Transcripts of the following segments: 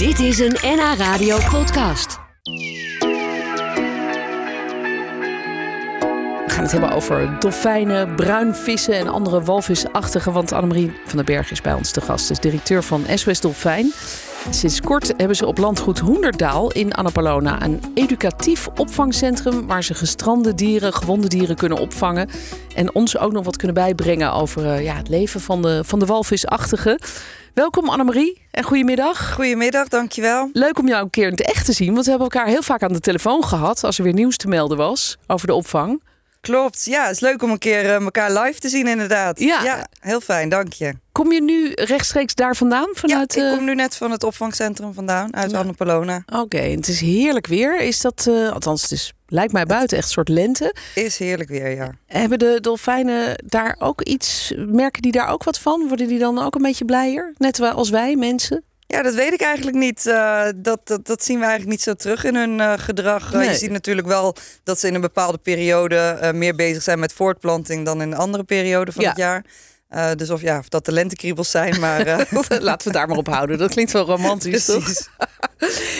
Dit is een NH Radio podcast. We gaan het hebben over dolfijnen, bruinvissen en andere walvisachtige. Want Annemarie van den Berg is bij ons te gast. Is directeur van SOS Dolfijn. Sinds kort hebben ze op landgoed Hoenderdaal in Annapolona een educatief opvangcentrum waar ze gestrande dieren, gewonde dieren kunnen opvangen. En ons ook nog wat kunnen bijbrengen over uh, ja, het leven van de, van de walvisachtige. Welkom Annemarie en goedemiddag. Goedemiddag, dankjewel. Leuk om jou een keer in het echt te zien, want we hebben elkaar heel vaak aan de telefoon gehad als er weer nieuws te melden was over de opvang. Klopt, ja, het is leuk om een keer uh, elkaar live te zien inderdaad. Ja. ja. heel fijn, dank je. Kom je nu rechtstreeks daar vandaan? Vanuit, ja, ik kom nu net van het opvangcentrum vandaan, uit ja. Annapolona. Oké, okay, het is heerlijk weer. Is dat, uh, althans het is, lijkt mij buiten echt een soort lente. Is heerlijk weer, ja. Hebben de dolfijnen daar ook iets, merken die daar ook wat van? Worden die dan ook een beetje blijer? Net als wij, mensen? Ja, dat weet ik eigenlijk niet. Uh, dat, dat, dat zien we eigenlijk niet zo terug in hun uh, gedrag. Nee. Uh, je ziet natuurlijk wel dat ze in een bepaalde periode meer bezig zijn met voortplanting dan in een andere periode van ja. het jaar. Uh, dus of, ja, of dat de lentekriebels zijn, maar... Uh... Laten we het daar maar op houden. Dat klinkt wel romantisch, toch?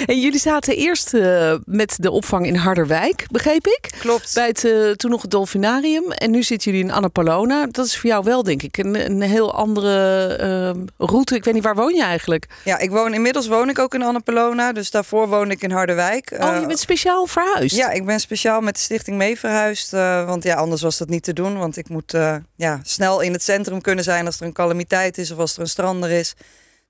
En jullie zaten eerst uh, met de opvang in Harderwijk, begreep ik? Klopt. Bij het toen nog het Dolfinarium. En nu zitten jullie in Annapolona. Dat is voor jou wel, denk ik, een, een heel andere route. Ik weet niet, waar woon je eigenlijk? Ja, ik woon, inmiddels woon ik ook in Annapolona. Dus daarvoor woonde ik in Harderwijk. Oh, je bent speciaal verhuisd? Ja, ik ben speciaal met de stichting mee verhuisd. want ja, anders was dat niet te doen. Want ik moet ja, snel in het centrum kunnen zijn als er een calamiteit is of als er een strander is.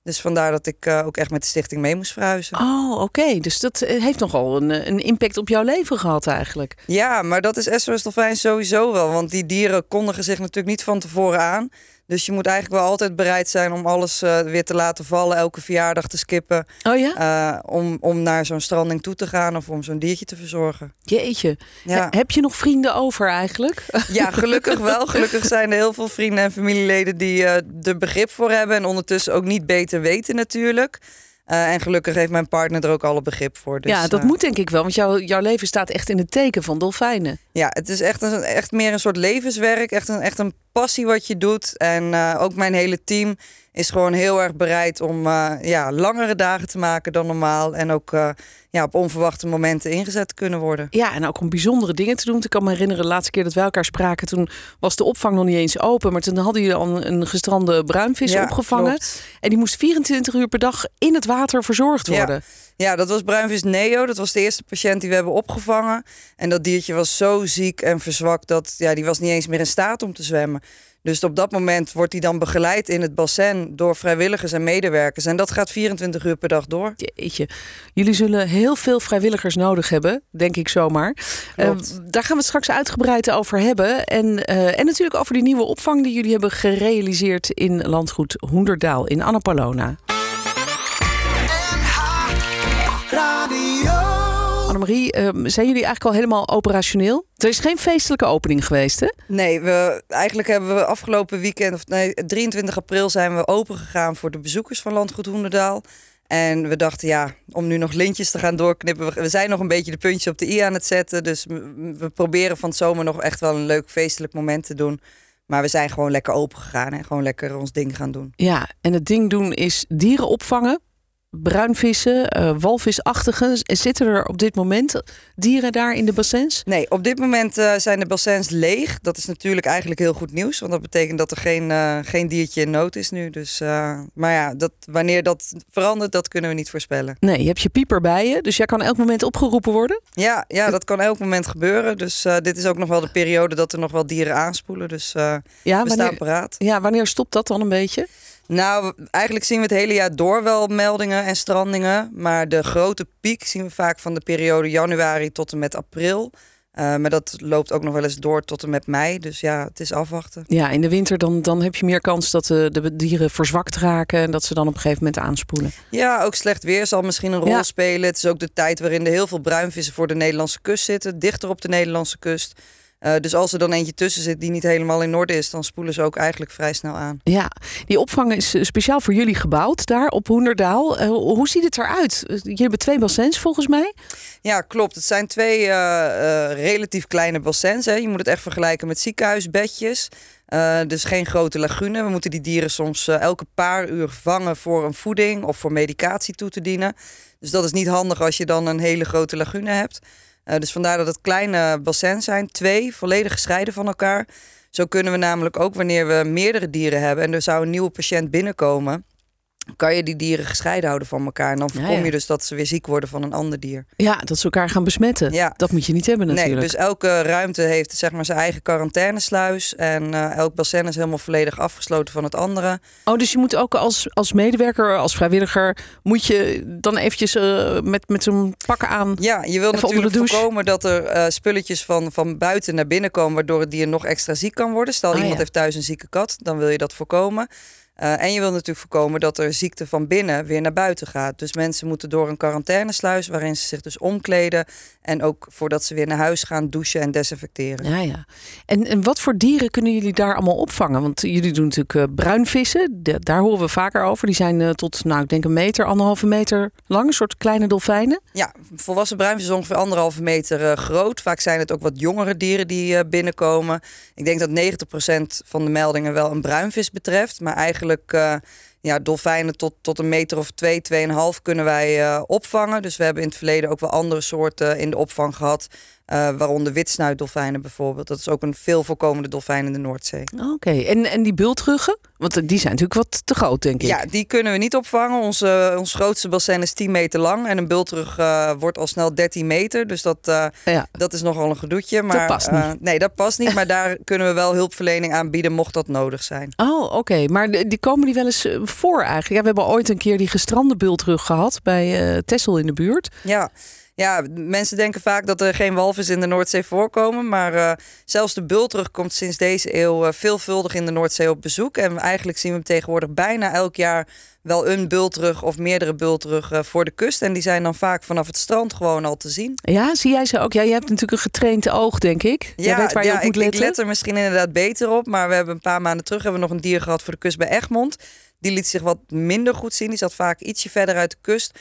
Dus vandaar dat ik uh, ook echt met de stichting mee moest verhuizen. Oh, oké. Okay. Dus dat heeft nogal een, een impact op jouw leven gehad eigenlijk. Ja, maar dat is SOS Dolfijn sowieso wel. Want die dieren kondigen zich natuurlijk niet van tevoren aan. Dus je moet eigenlijk wel altijd bereid zijn om alles uh, weer te laten vallen, elke verjaardag te skippen. Oh ja? Uh, om, om naar zo'n stranding toe te gaan of om zo'n diertje te verzorgen. Jeetje. Ja. He, heb je nog vrienden over eigenlijk? Ja, gelukkig wel. Gelukkig zijn er heel veel vrienden en familieleden die uh, er begrip voor hebben. En ondertussen ook niet beter weten natuurlijk. Uh, en gelukkig heeft mijn partner er ook alle begrip voor. Dus, ja, dat uh, moet denk ik wel, want jouw, jouw leven staat echt in het teken van dolfijnen. Ja, het is echt, een, echt meer een soort levenswerk, echt een, echt een passie wat je doet. En uh, ook mijn hele team is gewoon heel erg bereid om ja, langere dagen te maken dan normaal. En ook ja, op onverwachte momenten ingezet te kunnen worden. Ja, en ook om bijzondere dingen te doen. Ik kan me herinneren, de laatste keer dat wij elkaar spraken... toen was de opvang nog niet eens open... maar toen hadden jullie al een gestrande bruinvis ja, opgevangen. Klopt. En die moest 24 uur per dag in het water verzorgd worden. Ja. Ja, dat was bruinvis Neo. Dat was de eerste patiënt die we hebben opgevangen. En dat diertje was zo ziek en verzwakt... dat ja, die was niet eens meer in staat om te zwemmen. Dus op dat moment wordt hij dan begeleid in het bassin door vrijwilligers en medewerkers. En dat gaat 24 uur per dag door. Jeetje. Jullie zullen heel veel vrijwilligers nodig hebben, denk ik zomaar. Uh, daar gaan we het straks uitgebreid over hebben. En, uh, en natuurlijk over die nieuwe opvang die jullie hebben gerealiseerd in landgoed Hoenderdaal in Annapolona. Annemarie, uh, zijn jullie eigenlijk al helemaal operationeel? Er is geen feestelijke opening geweest, hè? Nee, we, eigenlijk hebben we afgelopen weekend, of nee, 23 april zijn we open gegaan voor de bezoekers van Landgoed Hoenderdaal. En we dachten, ja, om nu nog lintjes te gaan doorknippen. We zijn nog een beetje de puntjes op de i aan het zetten. Dus we proberen van het zomer nog echt wel een leuk feestelijk moment te doen. Maar we zijn gewoon lekker open gegaan en gewoon lekker ons ding gaan doen. Ja, en het ding doen is dieren opvangen. Bruinvissen, uh, walvisachtige. Zitten er op dit moment dieren daar in de bassins? Nee, op dit moment uh, zijn de bassins leeg. Dat is natuurlijk eigenlijk heel goed nieuws. Want dat betekent dat er geen, uh, geen diertje in nood is nu. Dus, maar ja, dat, wanneer dat verandert, dat kunnen we niet voorspellen. Nee, je hebt je pieper bij je. Dus jij kan elk moment opgeroepen worden? Ja, ja dat kan elk moment gebeuren. Dus dit is ook nog wel de periode dat er nog wel dieren aanspoelen. Dus ja, we wanneer, staan paraat. Ja, wanneer stopt dat dan een beetje? Nou, eigenlijk zien we het hele jaar door wel meldingen en strandingen. Maar de grote piek zien we vaak van de periode januari tot en met april. Uh, maar dat loopt ook nog wel eens door tot en met mei. Dus ja, het is afwachten. Ja, in de winter dan, dan heb je meer kans dat de, de dieren verzwakt raken... en dat ze dan op een gegeven moment aanspoelen. Ja, ook slecht weer zal misschien een rol ja. spelen. Het is ook de tijd waarin er heel veel bruinvissen voor de Nederlandse kust zitten. Dichter op de Nederlandse kust. Uh, dus als er dan eentje tussen zit die niet helemaal in orde is, dan spoelen ze ook eigenlijk vrij snel aan. Ja, die opvang is speciaal voor jullie gebouwd daar op Hoenderdaal. Uh, hoe ziet het eruit? Jullie hebben twee bassins volgens mij? Ja, klopt. Het zijn twee uh, relatief kleine bassins. Hè. Je moet het echt vergelijken met ziekenhuisbedjes. Uh, dus geen grote lagune. We moeten die dieren soms uh, elke paar uur vangen voor een voeding of voor medicatie toe te dienen. Dus dat is niet handig als je dan een hele grote lagune hebt. Uh, dus vandaar dat het kleine bassins zijn. Twee, volledig gescheiden van elkaar. Zo kunnen we namelijk ook wanneer we meerdere dieren hebben en er zou een nieuwe patiënt binnenkomen, kan je die dieren gescheiden houden van elkaar. En dan voorkom je dus dat ze weer ziek worden van een ander dier. Ja, dat ze elkaar gaan besmetten. Ja. Dat moet je niet hebben natuurlijk. Nee, dus elke ruimte heeft zeg maar zijn eigen quarantainesluis. En uh, elk bassin is helemaal volledig afgesloten van het andere. Oh, dus je moet ook als, als medewerker, als vrijwilliger... moet je dan eventjes uh, met, met zo'n pakken aan... Ja, je wil natuurlijk voorkomen dat er uh, spulletjes van, van buiten naar binnen komen... waardoor het dier nog extra ziek kan worden. Stel, ah, iemand heeft thuis een zieke kat, dan wil je dat voorkomen. Uh, en je wil natuurlijk voorkomen dat er ziekte van binnen weer naar buiten gaat. Dus mensen moeten door een quarantainesluis waarin ze zich dus omkleden. En ook voordat ze weer naar huis gaan douchen en desinfecteren. Ja, ja. En, en wat voor dieren kunnen jullie daar allemaal opvangen? Want jullie doen natuurlijk uh, bruinvissen. daar horen we vaker over. Die zijn uh, tot, nou, ik denk een meter, anderhalve meter lang. Een soort kleine dolfijnen. Ja, volwassen bruinvis is ongeveer anderhalve meter groot. Vaak zijn het ook wat jongere dieren die binnenkomen. Ik denk dat 90% van de meldingen wel een bruinvis betreft. Maar eigenlijk uh, ja, dolfijnen tot, tot een meter of twee, tweeënhalf kunnen wij uh, opvangen. Dus we hebben in het verleden ook wel andere soorten in de opvang gehad. Uh, waaronder witsnuitdolfijnen bijvoorbeeld. Dat is ook een veel voorkomende dolfijn in de Noordzee. Oké, en, en die bultruggen? Want die zijn natuurlijk wat te groot, denk ik. Ja, die kunnen we niet opvangen. Onze, ons grootste bassin is 10 meter lang. En een bultrug uh, wordt al snel 13 meter. Dus dat, ja. dat is nogal een gedoetje. Maar, dat past niet. nee, dat past niet. maar daar kunnen we wel hulpverlening aanbieden mocht dat nodig zijn. Oh, oké. Maar die komen die wel eens voor eigenlijk? Ja, we hebben ooit een keer die gestrande bultrug gehad bij Tessel in de buurt. Ja. Ja, mensen denken vaak dat er geen walvis in de Noordzee voorkomen. Maar uh, zelfs de bultrug komt sinds deze eeuw uh, veelvuldig in de Noordzee op bezoek. En eigenlijk zien we hem tegenwoordig bijna elk jaar wel een bultrug of meerdere bultrug uh, voor de kust. En die zijn dan vaak vanaf het strand gewoon al te zien. Ja, zie jij ze ook? Ja, je hebt natuurlijk een getraind oog, denk ik. Ja, weet waar je ja, op moet ik, letten. ik let er misschien inderdaad beter op. Maar we hebben een paar maanden terug hebben we nog een dier gehad voor de kust bij Egmond. Die liet zich wat minder goed zien. Die zat vaak ietsje verder uit de kust.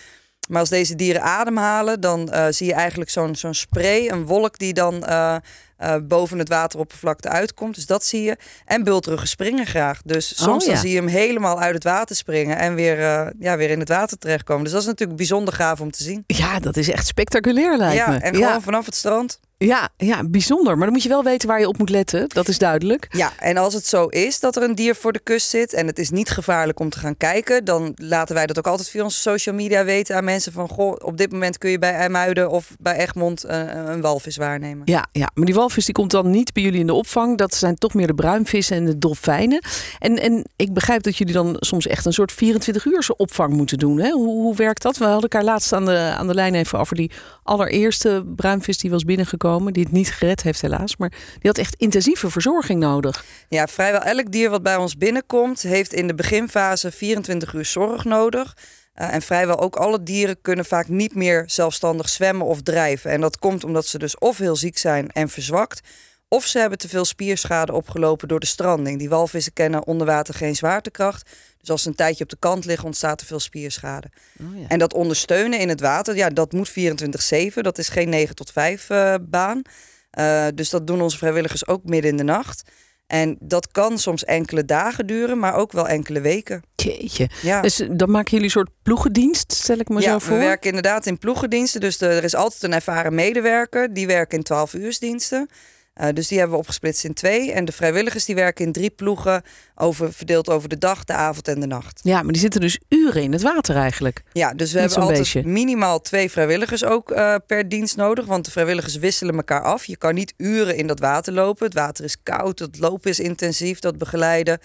Maar als deze dieren ademhalen, dan uh, zie je eigenlijk zo'n zo'n spray, een wolk die dan uh, uh, boven het wateroppervlakte uitkomt. Dus dat zie je. En bultruggen springen graag. Dus soms oh, ja. dan zie je hem helemaal uit het water springen en weer, ja, weer in het water terechtkomen. Dus dat is natuurlijk bijzonder gaaf om te zien. Ja, dat is echt spectaculair lijkt ja, me. En gewoon vanaf het strand. Ja, ja, bijzonder. Maar dan moet je wel weten waar je op moet letten. Dat is duidelijk. Ja, en als het zo is dat er een dier voor de kust zit en het is niet gevaarlijk om te gaan kijken, dan laten wij dat ook altijd via onze social media weten aan mensen van goh, op dit moment kun je bij IJmuiden of bij Egmond uh, een walvis waarnemen. Ja, ja, maar die walvis die komt dan niet bij jullie in de opvang. Dat zijn toch meer de bruinvissen en de dolfijnen. En, en ik begrijp dat jullie dan soms echt een soort 24 uur opvang moeten doen. Hè? Hoe, hoe werkt dat? We hadden elkaar laatst aan de, aan de lijn even over die allereerste bruinvis die was binnengekomen die het niet gered heeft helaas. Maar die had echt intensieve verzorging nodig. Ja, vrijwel elk dier wat bij ons binnenkomt... heeft in de beginfase 24 uur zorg nodig. Uh, en vrijwel ook alle dieren kunnen vaak niet meer zelfstandig zwemmen of drijven. En dat komt omdat ze dus of heel ziek zijn en verzwakt... Of ze hebben te veel spierschade opgelopen door de stranding. Die walvissen kennen onder water geen zwaartekracht. Dus als ze een tijdje op de kant liggen, ontstaat er veel spierschade. Oh ja. En dat ondersteunen in het water, ja, dat moet 24-7. Dat is geen 9 tot 5 uh, baan. Uh, dus dat doen onze vrijwilligers ook midden in de nacht. En dat kan soms enkele dagen duren, maar ook wel enkele weken. Jeetje. Ja. Dus dan maken jullie een soort ploegendienst, stel ik me ja, zo voor? we werken inderdaad in ploegendiensten. Dus er is altijd een ervaren medewerker. Die werken in 12 uursdiensten. Uh, dus die hebben we opgesplitst in twee. En de vrijwilligers die werken in drie ploegen, over, verdeeld over de dag, de avond en de nacht. Ja, maar die zitten dus uren in het water eigenlijk. Ja, dus we hebben altijd beestje. minimaal twee vrijwilligers ook uh, per dienst nodig. Want de vrijwilligers wisselen elkaar af. Je kan niet uren in dat water lopen. Het water is koud, het lopen is intensief, dat begeleiden.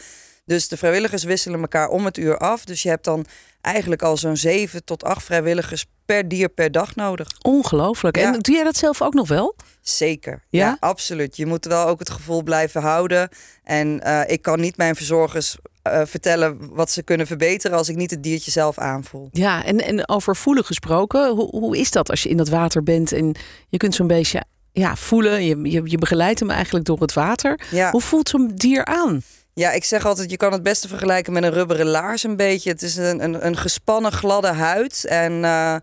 Dus de vrijwilligers wisselen elkaar om het uur af. Dus je hebt dan eigenlijk al zo'n zeven tot acht vrijwilligers per dier per dag nodig. Ongelooflijk. Ja. En doe jij dat zelf ook nog wel? Zeker. Ja? Ja? absoluut. Je moet wel ook het gevoel blijven houden. En uh, ik kan niet mijn verzorgers uh, vertellen wat ze kunnen verbeteren als ik niet het diertje zelf aanvoel. Ja, en, en over voelen gesproken, hoe, hoe is dat als je in dat water bent en je kunt zo'n beestje ja, voelen, je, je, je begeleidt hem eigenlijk door het water. Ja. Hoe voelt zo'n dier aan? Ja, ik zeg altijd, je kan het beste vergelijken met een rubberen laars een beetje. Het is een, een, een gespannen, gladde huid. En uh,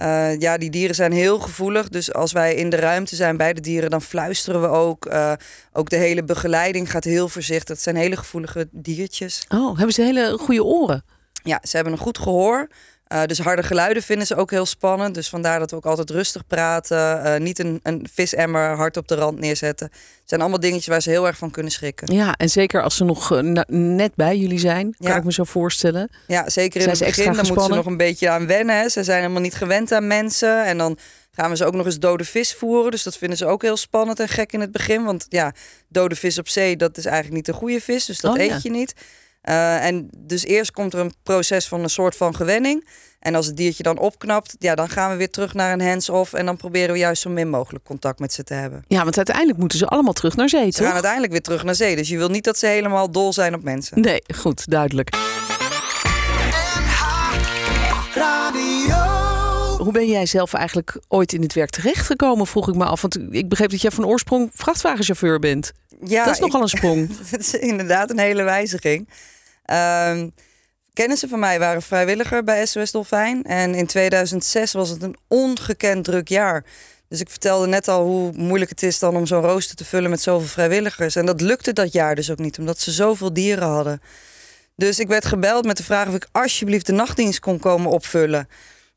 Uh, ja, die dieren zijn heel gevoelig. Dus als wij in de ruimte zijn bij de dieren, dan fluisteren we ook. Uh, ook de hele begeleiding gaat heel voorzichtig. Het zijn hele gevoelige diertjes. Oh, hebben ze hele goede oren? Ja, ze hebben een goed gehoor. Uh, dus harde geluiden vinden ze ook heel spannend. Dus vandaar dat we ook altijd rustig praten. Uh, niet een, een visemmer hard op de rand neerzetten. Het zijn allemaal dingetjes waar ze heel erg van kunnen schrikken. Ja, en zeker als ze nog uh, net bij jullie zijn, kan ik me zo voorstellen. Ja, zeker in zijn het begin. Dan moeten ze nog een beetje aan wennen. Hè. Ze zijn helemaal niet gewend aan mensen. En dan gaan we ze ook nog eens dode vis voeren. Dus dat vinden ze ook heel spannend en gek in het begin. Want ja, dode vis op zee, dat is eigenlijk niet de goede vis. Dus dat oh, eet ja. je niet. Uh, en dus eerst komt er een proces van een soort van gewenning. En als het diertje dan opknapt, ja, dan gaan we weer terug naar een hands-off. En dan proberen we juist zo min mogelijk contact met ze te hebben. Ja, want uiteindelijk moeten ze allemaal terug naar zee, Ze toch? gaan uiteindelijk weer terug naar zee. Dus je wil niet dat ze helemaal dol zijn op mensen. Nee, goed, duidelijk. Hoe ben jij zelf eigenlijk ooit in het werk terechtgekomen, vroeg ik me af. Want ik begreep dat jij van oorsprong vrachtwagenchauffeur bent. Ja, dat is nogal een sprong. Het is inderdaad een hele wijziging. Um, kennissen van mij waren vrijwilliger bij SOS Dolfijn. En in 2006 was het een ongekend druk jaar. Dus ik vertelde net al hoe moeilijk het is dan om zo'n rooster te vullen met zoveel vrijwilligers. En dat lukte dat jaar dus ook niet, omdat ze zoveel dieren hadden. Dus ik werd gebeld met de vraag of ik alsjeblieft de nachtdienst kon komen opvullen.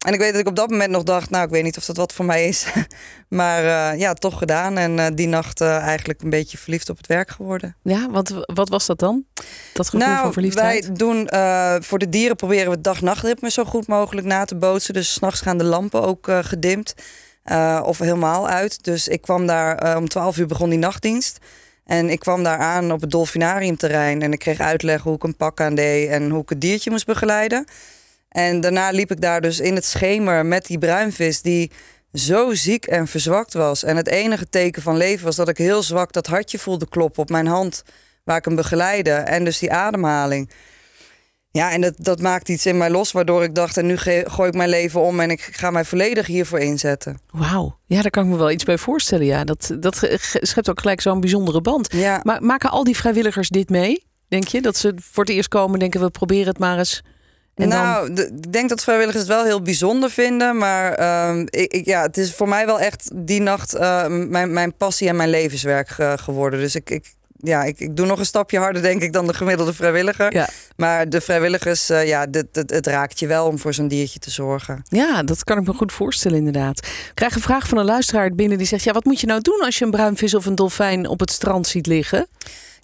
En ik weet dat ik op dat moment nog dacht, nou, ik weet niet of dat wat voor mij is. maar uh, ja, toch gedaan. En uh, die nacht uh, eigenlijk een beetje verliefd op het werk geworden. Ja, wat, wat was dat dan? Dat gevoel nou, van verliefdheid? Wij doen voor de dieren proberen we het dag-nachtritme zo goed mogelijk na te bootsen. Dus s'nachts gaan de lampen ook gedimd. of helemaal uit. Dus ik kwam daar om 12 uur begon die nachtdienst. En ik kwam daar aan op het dolfinariumterrein. En ik kreeg uitleg hoe ik een pak aan deed en hoe ik het diertje moest begeleiden. En daarna liep ik daar dus in het schemer met die bruinvis die zo ziek en verzwakt was. En het enige teken van leven was dat ik heel zwak dat hartje voelde kloppen op mijn hand waar ik hem begeleide. En dus die ademhaling. Ja, en dat, dat maakte iets in mij los, waardoor ik dacht: en nu gooi ik mijn leven om en ik ga mij volledig hiervoor inzetten. Wauw, ja, daar kan ik me wel iets bij voorstellen. Ja, dat, dat schept ook gelijk zo'n bijzondere band. Ja. Maar maken al die vrijwilligers dit mee? Denk je dat ze voor het eerst komen en denken: we proberen het maar eens? En nou, ik denk dat vrijwilligers het wel heel bijzonder vinden. Maar uh, ik, ik, ja, het is voor mij wel echt die nacht uh, mijn, mijn passie en mijn levenswerk uh, geworden. Dus ik, ik, ja, ik, ik doe nog een stapje harder, denk ik, dan de gemiddelde vrijwilliger. Ja. Maar de vrijwilligers, uh, ja, dit, het, het raakt je wel om voor zo'n diertje te zorgen. Ja, dat kan ik me goed voorstellen, inderdaad. Ik krijg een vraag van een luisteraar binnen die zegt: Ja, wat moet je nou doen als je een bruinvis of een dolfijn op het strand ziet liggen?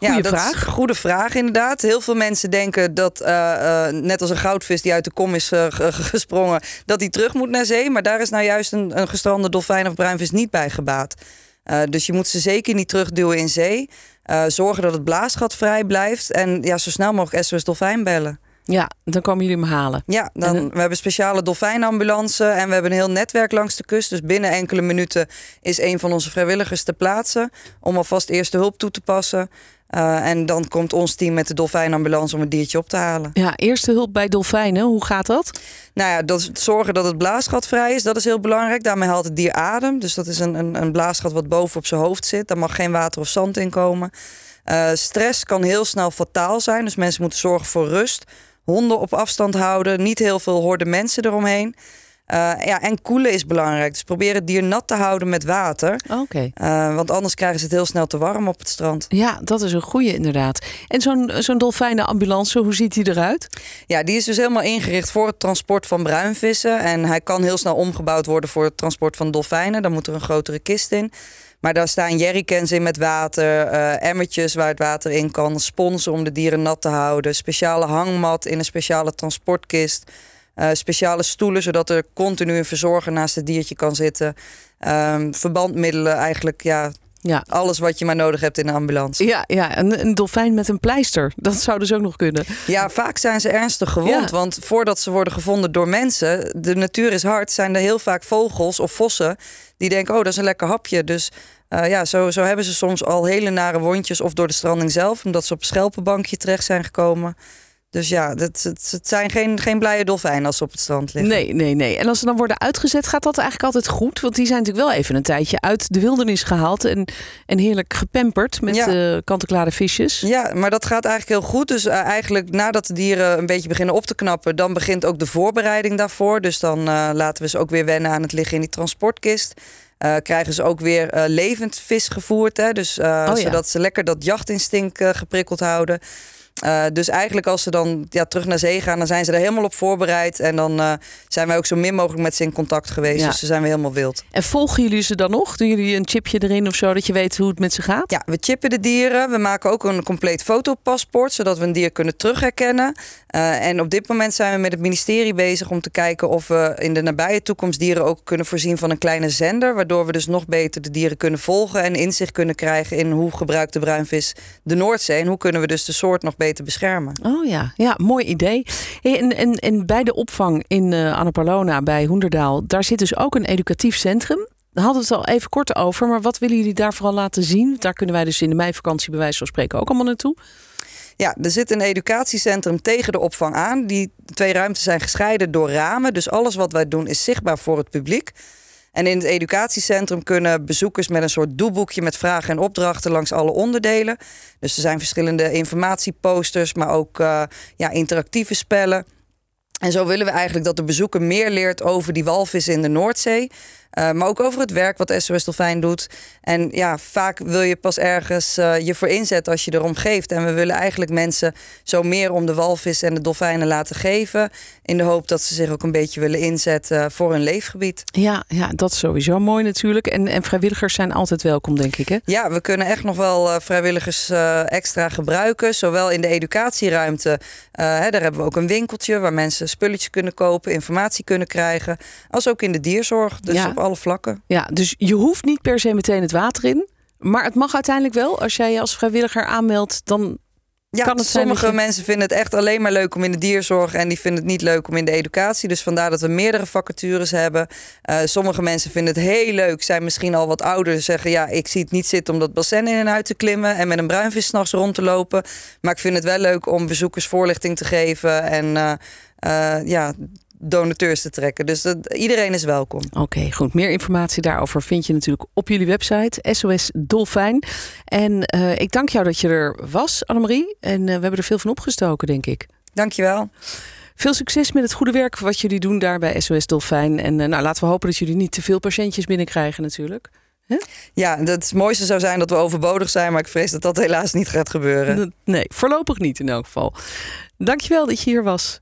Goeie ja, dat vraag. Is een goede vraag, inderdaad. Heel veel mensen denken dat, uh, uh, net als een goudvis die uit de kom is uh, gesprongen, dat hij terug moet naar zee. Maar daar is nou juist een, een gestrande dolfijn of bruinvis niet bij gebaat. dus je moet ze zeker niet terugduwen in zee. zorgen dat het blaasgat vrij blijft. En ja, zo snel mogelijk SOS Dolfijn bellen. Ja, dan komen jullie hem halen. Ja, dan, En, we hebben speciale dolfijnambulance en we hebben een heel netwerk langs de kust. Dus binnen enkele minuten is een van onze vrijwilligers te plaatsen om alvast eerste hulp toe te passen. Uh, en dan komt ons team met de dolfijnambulance om het diertje op te halen. Ja, eerste hulp bij dolfijnen, hoe gaat dat? Nou ja, dat zorgen dat het blaasgat vrij is, dat is heel belangrijk. Daarmee haalt het dier adem. Dus dat is een, een, een blaasgat wat boven op zijn hoofd zit. Daar mag geen water of zand in komen. Uh, stress kan heel snel fataal zijn. Dus mensen moeten zorgen voor rust. Honden op afstand houden. Niet heel veel horde mensen eromheen. Uh, ja, en koelen is belangrijk. Dus probeer het dier nat te houden met water. Oké. Okay. Uh, want anders krijgen ze het heel snel te warm op het strand. Ja, dat is een goede inderdaad. En zo'n zo'n dolfijnenambulance, hoe ziet die eruit? Ja, die is dus helemaal ingericht voor het transport van bruinvissen. En hij kan heel snel omgebouwd worden voor het transport van dolfijnen. Dan moet er een grotere kist in. Maar daar staan jerrycans in met water, uh, emmertjes waar het water in kan, sponsen om de dieren nat te houden, speciale hangmat in een speciale transportkist. Uh, speciale stoelen, zodat er continu een verzorger naast het diertje kan zitten. Um, verbandmiddelen, eigenlijk ja, ja, alles wat je maar nodig hebt in een ambulance. Ja, ja een, een dolfijn met een pleister. Dat zou dus ook nog kunnen. Ja, vaak zijn ze ernstig gewond. Ja. Want voordat ze worden gevonden door mensen, de natuur is hard, zijn er heel vaak vogels of vossen die denken: oh, dat is een lekker hapje. Dus uh, ja, zo, zo hebben ze soms al hele nare wondjes of door de stranding zelf, omdat ze op een schelpenbankje terecht zijn gekomen. Dus ja, het, het, het zijn geen, geen blije dolfijnen als ze op het strand liggen. Nee, nee, nee. En als ze dan worden uitgezet, gaat dat eigenlijk altijd goed? Want die zijn natuurlijk wel even een tijdje uit de wildernis gehaald en, en heerlijk gepamperd met Ja. eh kant-en-klare visjes. Ja, maar dat gaat eigenlijk heel goed. Dus eh, eigenlijk nadat de dieren een beetje beginnen op te knappen, dan begint ook de voorbereiding daarvoor. Dus dan eh, laten we ze ook weer wennen aan het liggen in die transportkist. Krijgen ze ook weer levend vis gevoerd. Hè? Dus, Oh ja. Zodat ze lekker dat jachtinstinct geprikkeld houden. Eh, dus eigenlijk als ze dan ja, terug naar zee gaan, dan zijn ze er helemaal op voorbereid. En dan eh, zijn wij ook zo min mogelijk met ze in contact geweest. Ja. Dus ze zijn weer helemaal wild. En volgen jullie ze dan nog? Doen jullie een chipje erin of zo, dat je weet hoe het met ze gaat? Ja, we chippen de dieren. We maken ook een compleet fotopaspoort, zodat we een dier kunnen terugherkennen. Eh, en op dit moment zijn we met het ministerie bezig om te kijken of we in de nabije toekomst dieren ook kunnen voorzien van een kleine zender. Waardoor we dus nog beter de dieren kunnen volgen en inzicht kunnen krijgen in hoe gebruikt de bruinvis de Noordzee. En hoe kunnen we dus de soort nog beter beschermen. Oh ja, ja mooi idee. En, en, en bij de opvang in eh Annapolona bij Hoenderdaal, daar zit dus ook een educatief centrum. Daar hadden we het al even kort over, maar wat willen jullie daar vooral laten zien? Daar kunnen wij dus in de meivakantie bij wijze van spreken ook allemaal naartoe. Ja, er zit een educatiecentrum tegen de opvang aan. Die twee ruimtes zijn gescheiden door ramen. Dus alles wat wij doen is zichtbaar voor het publiek. En in het educatiecentrum kunnen bezoekers met een soort doelboekje met vragen en opdrachten langs alle onderdelen. Dus er zijn verschillende informatieposters, maar ook eh, ja, interactieve spellen. En zo willen we eigenlijk dat de bezoeker meer leert over die walvis in de Noordzee. Eh, maar ook over het werk wat SOS Dolfijn doet. En ja, vaak wil je pas ergens eh, je voor inzetten als je erom geeft. En we willen eigenlijk mensen zo meer om de walvis en de dolfijnen laten geven. In de hoop dat ze zich ook een beetje willen inzetten voor hun leefgebied. Ja, ja, dat is sowieso mooi natuurlijk. En, en vrijwilligers zijn altijd welkom, denk ik. Hè? Ja, we kunnen echt nog wel eh, vrijwilligers extra gebruiken. Zowel in de educatieruimte. hè, daar hebben we ook een winkeltje waar mensen spulletjes kunnen kopen, informatie kunnen krijgen. Als ook in de dierzorg. Dus Ja. op alle vlakken. Ja, dus je hoeft niet per se meteen het water in. Maar het mag uiteindelijk wel. Als jij je als vrijwilliger aanmeldt, dan Ja, Kan het sommige je- mensen vinden het echt alleen maar leuk om in de dierzorg en die vinden het niet leuk om in de educatie. Dus vandaar dat we meerdere vacatures hebben. Eh, sommige mensen vinden het heel leuk, zijn misschien al wat ouder, zeggen ja, ik zie het niet zitten om dat bassin in en uit te klimmen en met een bruinvis 's nachts rond te lopen. Maar ik vind het wel leuk om bezoekers voorlichting te geven en eh, eh, ja, donateurs te trekken. Dus dat, iedereen is welkom. Oké, goed. Meer informatie daarover vind je natuurlijk op jullie website, SOS Dolfijn. En eh, ik dank jou dat je er was, Annemarie. En eh, we hebben er veel van opgestoken, denk ik. Dankjewel. Veel succes met het goede werk wat jullie doen daar bij SOS Dolfijn. En eh, nou, laten we hopen dat jullie niet te veel patiëntjes binnenkrijgen natuurlijk. Ja, het mooiste zou zijn dat we overbodig zijn, maar ik vrees dat dat helaas niet gaat gebeuren. Nee, voorlopig niet in elk geval. Dankjewel dat je hier was.